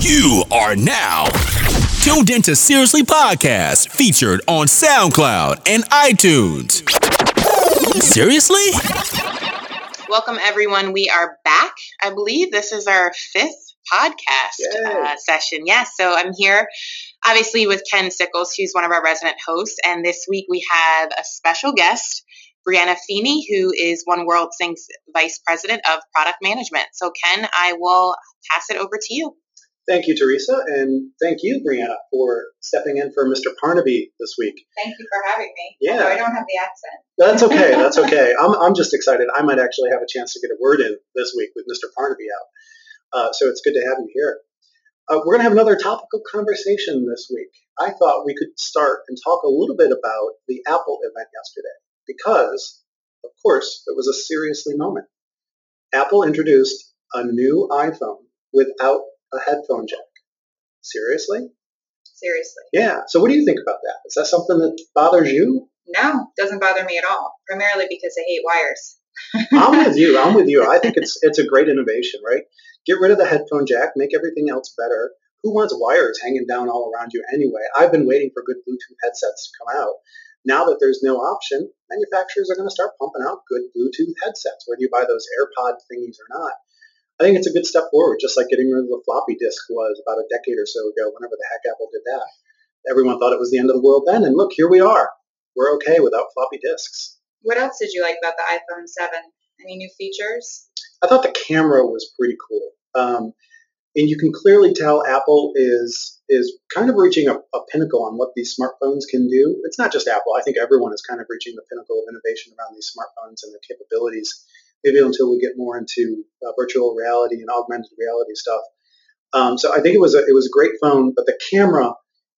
You are now tuned into Seriously Podcast, featured on SoundCloud and iTunes. Seriously? Welcome, everyone. We are back. I believe this is our fifth podcast uh, session. Yes, so I'm here obviously with Ken Sickles, who's one of our resident hosts. And this week we have a special guest, Brianna Feeney, who is One World Sync's Vice President of Product Management. So, Ken, I will pass it over to you. Thank you, Teresa, and thank you, Brianna, for stepping in for Mr. Parnaby this week. Thank you for having me. Yeah. Although I don't have the accent. That's okay. That's okay. I'm, I'm just excited. I might actually have a chance to get a word in this week with Mr. Parnaby out. Uh, so it's good to have you here. Uh, we're going to have another topical conversation this week. I thought we could start and talk a little bit about the Apple event yesterday because, of course, it was a seriously moment. Apple introduced a new iPhone without a headphone jack. Seriously? Seriously. Yeah. So what do you think about that? Is that something that bothers you? No, doesn't bother me at all. Primarily because I hate wires. I'm with you. I'm with you. I think it's it's a great innovation, right? Get rid of the headphone jack, make everything else better. Who wants wires hanging down all around you anyway? I've been waiting for good Bluetooth headsets to come out. Now that there's no option, manufacturers are going to start pumping out good Bluetooth headsets, whether you buy those AirPod thingies or not. I think it's a good step forward, just like getting rid of the floppy disk was about a decade or so ago, whenever the heck Apple did that. Everyone thought it was the end of the world then, and look, here we are. We're okay without floppy disks. What else did you like about the iPhone 7? Any new features? I thought the camera was pretty cool. Um, and you can clearly tell Apple is is kind of reaching a, a, pinnacle on what these smartphones can do. It's not just Apple. I think everyone is kind of reaching the pinnacle of innovation around these smartphones and their capabilities. Maybe until we get more into uh, virtual reality and augmented reality stuff. Um, so I think it was a, it was a great phone, but the camera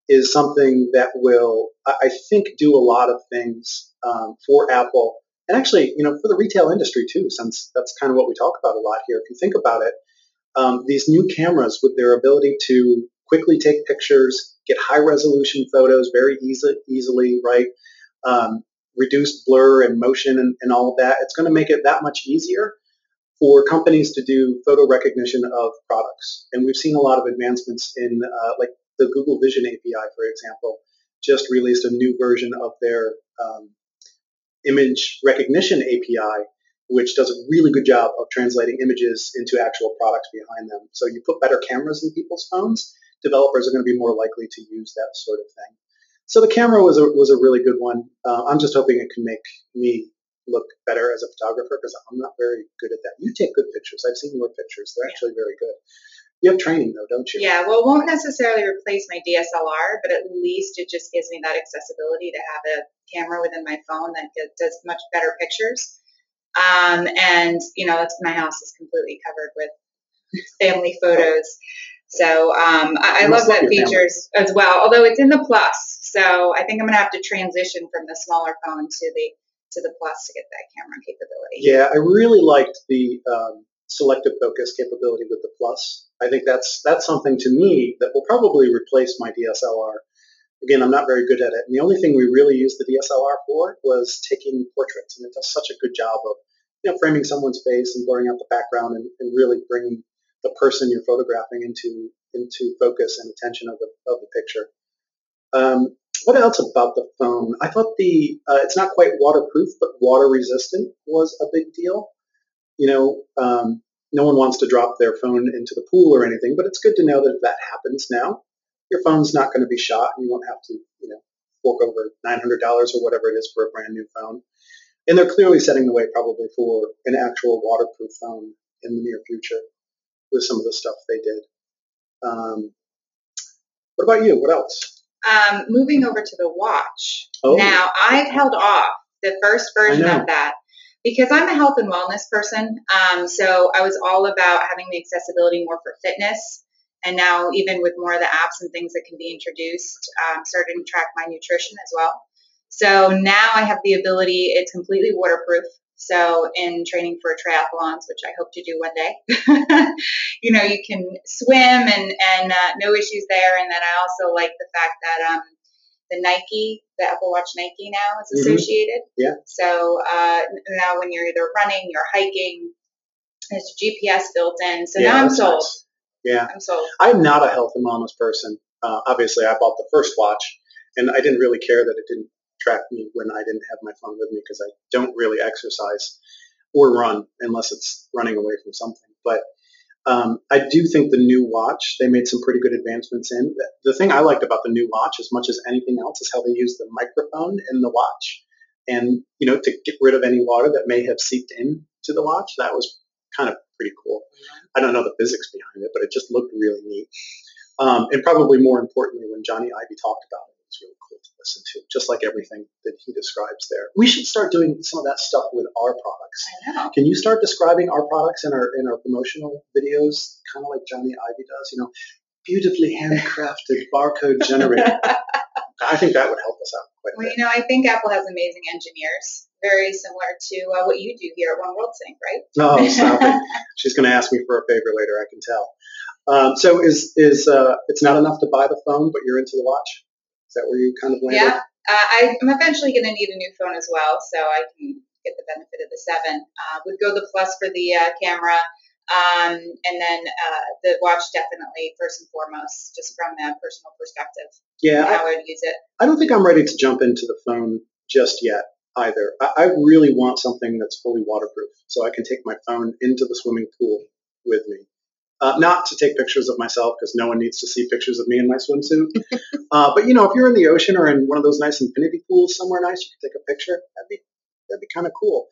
is something that will I think do a lot of things um, for Apple and actually you know for the retail industry too, since that's kind of what we talk about a lot here. If you think about it, um, these new cameras with their ability to quickly take pictures, get high resolution photos very easily, easily right? Um, reduce blur and motion and, and all of that. It's going to make it that much easier for companies to do photo recognition of products. And we've seen a lot of advancements in, uh, like the Google Vision API, for example, just released a new version of their um, image recognition API which does a really good job of translating images into actual products behind them. So you put better cameras in people's phones, developers are going to be more likely to use that sort of thing. So the camera was a, was a really good one. Uh, I'm just hoping it can make me look better as a photographer because I'm not very good at that. You take good pictures. I've seen your pictures. They're actually very good. You have training though, don't you? Yeah, well, it won't necessarily replace my DSLR, but at least it just gives me that accessibility to have a camera within my phone that does much better pictures. Um, and you know, my house is completely covered with family photos. So um, I, I love that features family. as well. Although it's in the plus, so I think I'm gonna have to transition from the smaller phone to the to the plus to get that camera capability. Yeah, I really liked the um, selective focus capability with the plus. I think that's that's something to me that will probably replace my DSLR again, I'm not very good at it. And the only thing we really used the DSLR for was taking portraits, and it does such a good job of you know framing someone's face and blurring out the background and, and really bringing the person you're photographing into into focus and attention of the of the picture. Um, what else about the phone? I thought the uh, it's not quite waterproof, but water resistant was a big deal. You know, um, no one wants to drop their phone into the pool or anything, but it's good to know that if that happens now, your phone's not going to be shot and you won't have to, you know, fork over $900 or whatever it is for a brand new phone. And they're clearly setting the way probably for an actual waterproof phone in the near future with some of the stuff they did. Um, what about you? What else? Um, moving over to the watch. Oh. Now, I've held off the first version of that because I'm a health and wellness person. Um, so I was all about having the accessibility more for fitness and now even with more of the apps and things that can be introduced, um, starting to track my nutrition as well. So now I have the ability. It's completely waterproof. So in training for triathlons, which I hope to do one day, you know, you can swim and and uh, no issues there. And then I also like the fact that um, the Nike, the Apple Watch Nike now is mm-hmm. associated. Mm-hmm. Yeah. So uh, now when you're either running, you're hiking, there's GPS built in. So yeah, now I'm sold. Nice. Yeah. I'm sold. I'm not a health and wellness person. Uh, obviously, I bought the first watch, and I didn't really care that it didn't track me when I didn't have my phone with me because I don't really exercise or run unless it's running away from something. But um, I do think the new watch, they made some pretty good advancements in. The thing I liked about the new watch, as much as anything else, is how they use the microphone in the watch. And, you know, to get rid of any water that may have seeped into the watch, that was kind of pretty cool. I don't know the physics behind it, but it just looked really neat. Um, and probably more importantly, when Jony Ive talked about it, it was really cool to listen to, just like everything that he describes there. We should start doing some of that stuff with our products. I know. Can you start describing our products in our in our promotional videos, kind of like Johnny Ivy does? You know, beautifully handcrafted barcode generator. I think that would help us out quite well, a bit. Well, you know, I think Apple has amazing engineers, very similar to uh, what you do here at One World Sync, right? Oh, stop it! She's going to ask me for a favor later. I can tell. Um, so is is uh, it's not enough to buy the phone, but you're into the watch? Is that where you kind of landed? Yeah, uh, I'm eventually going to need a new phone as well, so I can get the benefit of the seven. Uh, would go the plus for the uh, camera. Um, and then uh, the watch definitely first and foremost, just from a personal perspective. Yeah, how I would use it. I don't think I'm ready to jump into the phone just yet either. I, I really want something that's fully waterproof, so I can take my phone into the swimming pool with me. Uh, not to take pictures of myself because no one needs to see pictures of me in my swimsuit. uh, but you know, if you're in the ocean or in one of those nice infinity pools somewhere nice, you can take a picture. That'd be that'd be kind of cool.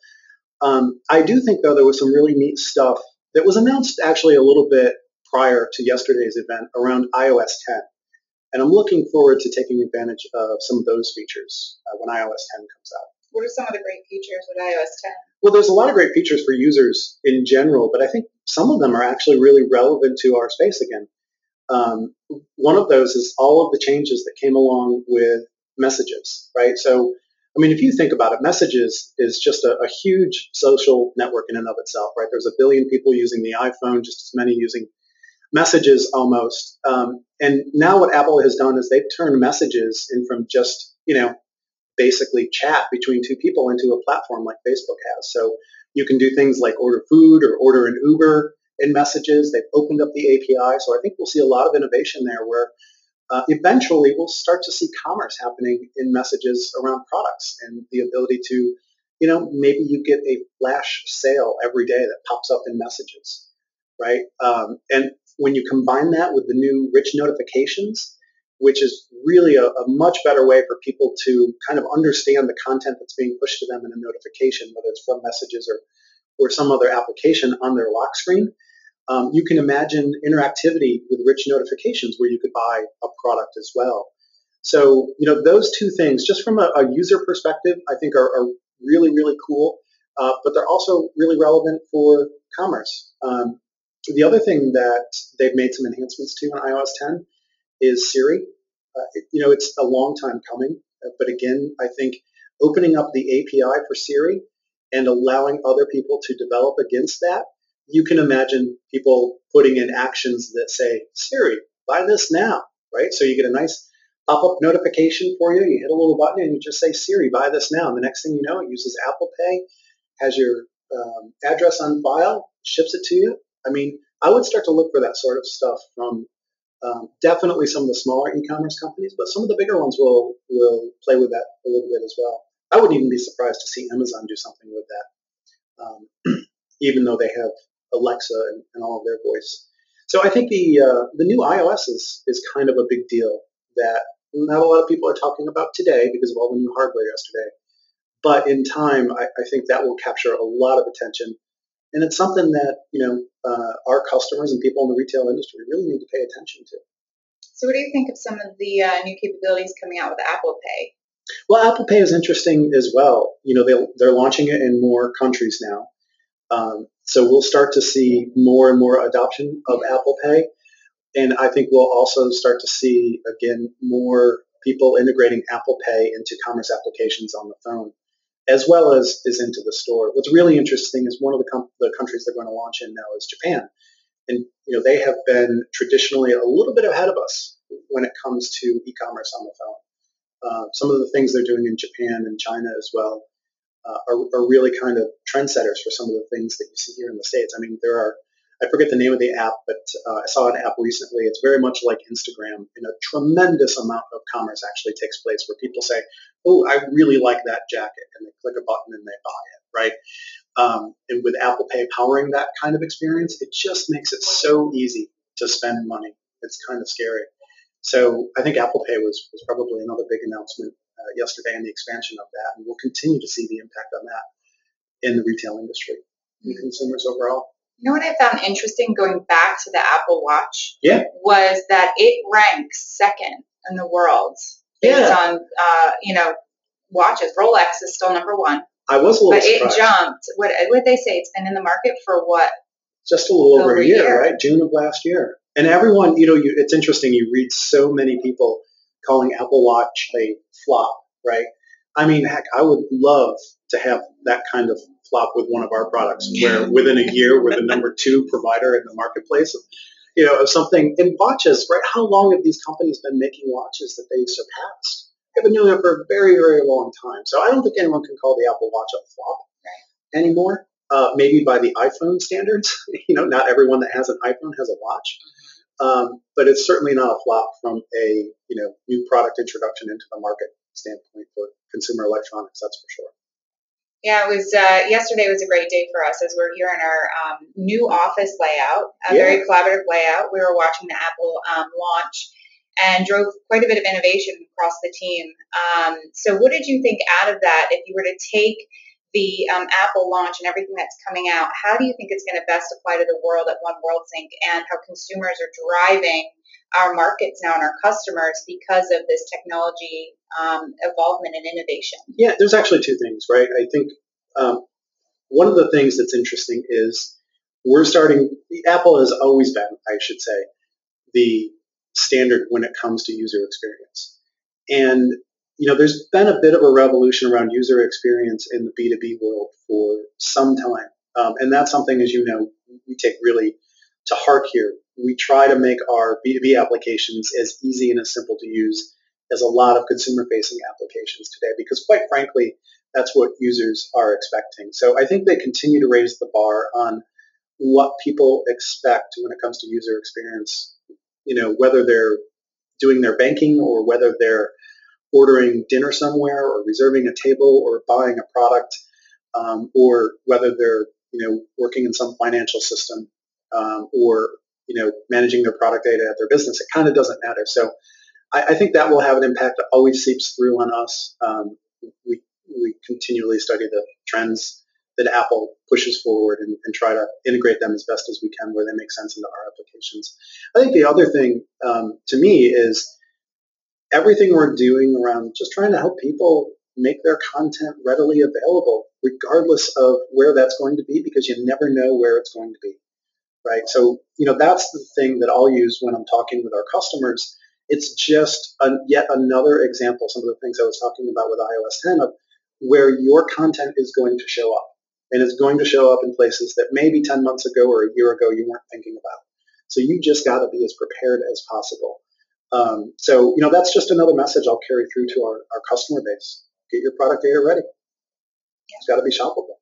Um, I do think though there was some really neat stuff that was announced actually a little bit prior to yesterday's event around iOS 10. And I'm looking forward to taking advantage of some of those features uh, when iOS 10 comes out. What are some of the great features with iOS 10? Well, there's a lot of great features for users in general, but I think some of them are actually really relevant to our space again. Um, one of those is all of the changes that came along with messages, right? So I mean, if you think about it, messages is just a, a, huge social network in and of itself, right? There's a billion people using the iPhone, just as many using messages almost. Um, and now what Apple has done is they've turned messages in from just, you know, basically chat between two people into a platform like Facebook has. So you can do things like order food or order an Uber in messages. They've opened up the API. So I think we'll see a lot of innovation there where uh, eventually we'll start to see commerce happening in messages around products and the ability to, you know, maybe you get a flash sale every day that pops up in messages, right? Um, and when you combine that with the new rich notifications, which is really a, a, much better way for people to kind of understand the content that's being pushed to them in a notification, whether it's from messages or, or some other application on their lock screen, um, you can imagine interactivity with rich notifications where you could buy a product as well. So, you know, those two things, just from a, a user perspective, I think are, are really, really cool. Uh, but they're also really relevant for commerce. Um, the other thing that they've made some enhancements to in iOS 10 is Siri. Uh, you know, it's a long time coming, uh, but again, I think opening up the API for Siri and allowing other people to develop against that you can imagine people putting in actions that say, Siri, buy this now, right? So you get a nice pop-up notification for you. You hit a little button and you just say, Siri, buy this now. And the next thing you know, it uses Apple Pay, has your um, address on file, ships it to you. I mean, I would start to look for that sort of stuff from um, definitely some of the smaller e-commerce companies, but some of the bigger ones will will play with that a little bit as well. I wouldn't even be surprised to see Amazon do something with that, um, even though they have Alexa and, and all of their voice. So I think the uh, the new iOS is is kind of a big deal that not a lot of people are talking about today because of all the new hardware yesterday. But in time, I, I think that will capture a lot of attention, and it's something that you know uh, our customers and people in the retail industry really need to pay attention to. So, what do you think of some of the uh, new capabilities coming out with Apple Pay? Well, Apple Pay is interesting as well. You know, they they're launching it in more countries now. Um, so we'll start to see more and more adoption of Apple Pay. And I think we'll also start to see, again, more people integrating Apple Pay into commerce applications on the phone, as well as is into the store. What's really interesting is one of the, com- the countries they're going to launch in now is Japan. And you know they have been traditionally a little bit ahead of us when it comes to e-commerce on the phone. Uh, some of the things they're doing in Japan and China as well uh, are, are, really kind of trendsetters for some of the things that you see here in the states. I mean, there are I forget the name of the app, but uh, I saw an app recently. It's very much like Instagram, and a tremendous amount of commerce actually takes place where people say, "Oh, I really like that jacket," and they click a button and they buy it, right? Um, and with Apple Pay powering that kind of experience, it just makes it so easy to spend money. It's kind of scary. So I think Apple Pay was, was probably another big announcement uh, yesterday and the expansion of that, and we'll continue to see the impact on that in the retail industry and mm-hmm. consumers overall. You know what I found interesting going back to the Apple Watch? Yeah. Was that it ranks second in the world based yeah. on, uh, you know, watches. Rolex is still number one. I was a little But surprised. it jumped. What would they say? It's been in the market for what? Just a little over, over a year, year, right? June of last year. And everyone, you know, you, it's interesting. You read so many people calling Apple Watch a flop, right? I mean, heck, I would love to have that kind of flop with one of our products, where within a year we're the number two provider in the marketplace. Of, you know, of something in watches, right? How long have these companies been making watches that they surpassed? They've been doing it for a very, very long time. So I don't think anyone can call the Apple Watch a flop right. anymore. Uh, maybe by the iPhone standards, you know, not everyone that has an iPhone has a watch. Um, but it's certainly not a flop from a you know new product introduction into the market standpoint for consumer electronics. That's for sure. Yeah, it was uh, yesterday was a great day for us as we're here in our um, new office layout, a yeah. very collaborative layout. We were watching the Apple um, launch and drove quite a bit of innovation across the team. Um, so, what did you think out of that? If you were to take the um, Apple launch and everything that's coming out, how do you think it's going to best apply to the world at One World Sync and how consumers are driving our markets now and our customers because of this technology um, involvement and innovation? Yeah, there's actually two things, right? I think um, one of the things that's interesting is we're starting, Apple has always been, I should say, the standard when it comes to user experience. And, you know, there's been a bit of a revolution around user experience in the B2B world for some time. Um, and that's something, as you know, we take really to heart here. We try to make our B2B applications as easy and as simple to use as a lot of consumer facing applications today because quite frankly, that's what users are expecting. So I think they continue to raise the bar on what people expect when it comes to user experience. You know, whether they're doing their banking or whether they're ordering dinner somewhere or reserving a table or buying a product um, or whether they're you know working in some financial system um, or you know managing their product data at their business it kind of doesn't matter so I, I, think that will have an impact that always seeps through on us um, we we continually study the trends that Apple pushes forward and, and, try to integrate them as best as we can where they make sense into our applications. I think the other thing um, to me is everything we're doing around just trying to help people make their content readily available, regardless of where that's going to be, because you never know where it's going to be. Right. So, you know, that's the thing that I'll use when I'm talking with our customers. It's just a, yet another example, some of the things I was talking about with iOS 10 of where your content is going to show up. And it's going to show up in places that maybe 10 months ago or a year ago you weren't thinking about. So you just got to be as prepared as possible. Um, so, you know, that's just another message I'll carry through to our, our customer base. Get your product data ready. Yeah. It's got to be shoppable.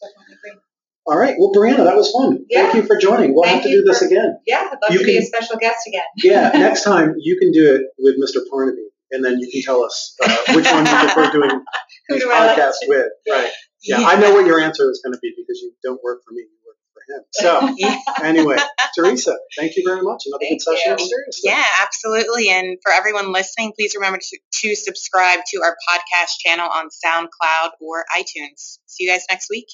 Definitely. All right. Well, Brianna, that was fun. Yeah. Thank you for joining. We'll Thank have to do this again. Yeah, I'd love you to can, be a special guest again. yeah, next time you can do it with Mr. Parnaby and then you can tell us uh, which one you prefer doing these podcasts like with. Right. Yeah, yeah, I know what your answer is going to be because you don't work for me, you work for. So, anyway, Teresa, thank you very much. Another thank good session of. Yeah, absolutely. And for everyone listening, please remember to, to subscribe to our podcast channel on SoundCloud or iTunes. See you guys next week.